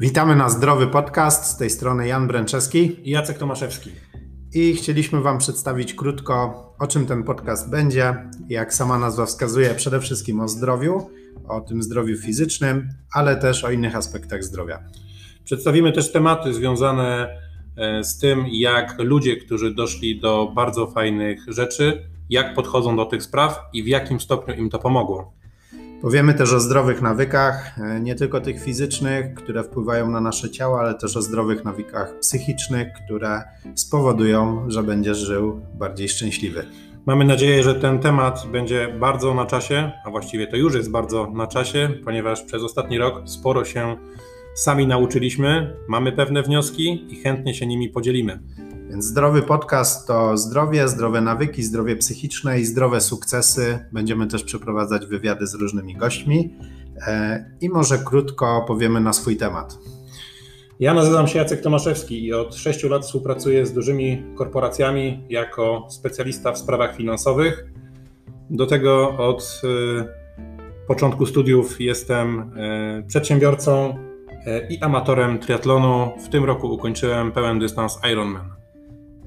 Witamy na Zdrowy Podcast. Z tej strony Jan Bręczewski i Jacek Tomaszewski. I chcieliśmy Wam przedstawić krótko, o czym ten podcast będzie. Jak sama nazwa wskazuje, przede wszystkim o zdrowiu, o tym zdrowiu fizycznym, ale też o innych aspektach zdrowia. Przedstawimy też tematy związane e, z tym, jak ludzie, którzy doszli do bardzo fajnych rzeczy, jak podchodzą do tych spraw i w jakim stopniu im to pomogło. Powiemy też o zdrowych nawykach, e, nie tylko tych fizycznych, które wpływają na nasze ciało, ale też o zdrowych nawykach psychicznych, które spowodują, że będziesz żył bardziej szczęśliwy. Mamy nadzieję, że ten temat będzie bardzo na czasie, a właściwie to już jest bardzo na czasie, ponieważ przez ostatni rok sporo się sami nauczyliśmy, mamy pewne wnioski i chętnie się nimi podzielimy. Więc zdrowy podcast to zdrowie, zdrowe nawyki, zdrowie psychiczne i zdrowe sukcesy. Będziemy też przeprowadzać wywiady z różnymi gośćmi e, i może krótko powiemy na swój temat. Ja nazywam się Jacek Tomaszewski i od 6 lat współpracuję z dużymi korporacjami jako specjalista w sprawach finansowych. Do tego od e, początku studiów jestem e, przedsiębiorcą i amatorem triatlonu. W tym roku ukończyłem pełen dystans Ironman.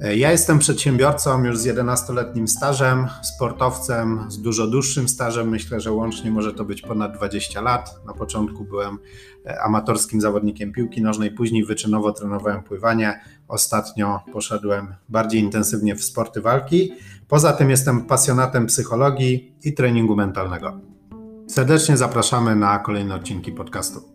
E, ja jestem przedsiębiorcą już z 11-letnim stażem, sportowcem z dużo dłuższym stażem. Myślę, że łącznie może to być ponad 20 lat. Na początku byłem e, amatorskim zawodnikiem piłki nożnej, później wyczynowo trenowałem pływanie. Ostatnio poszedłem bardziej intensywnie w sporty walki. Poza tym jestem pasjonatem psychologii i treningu mentalnego. Serdecznie zapraszamy na kolejne odcinki podcastu.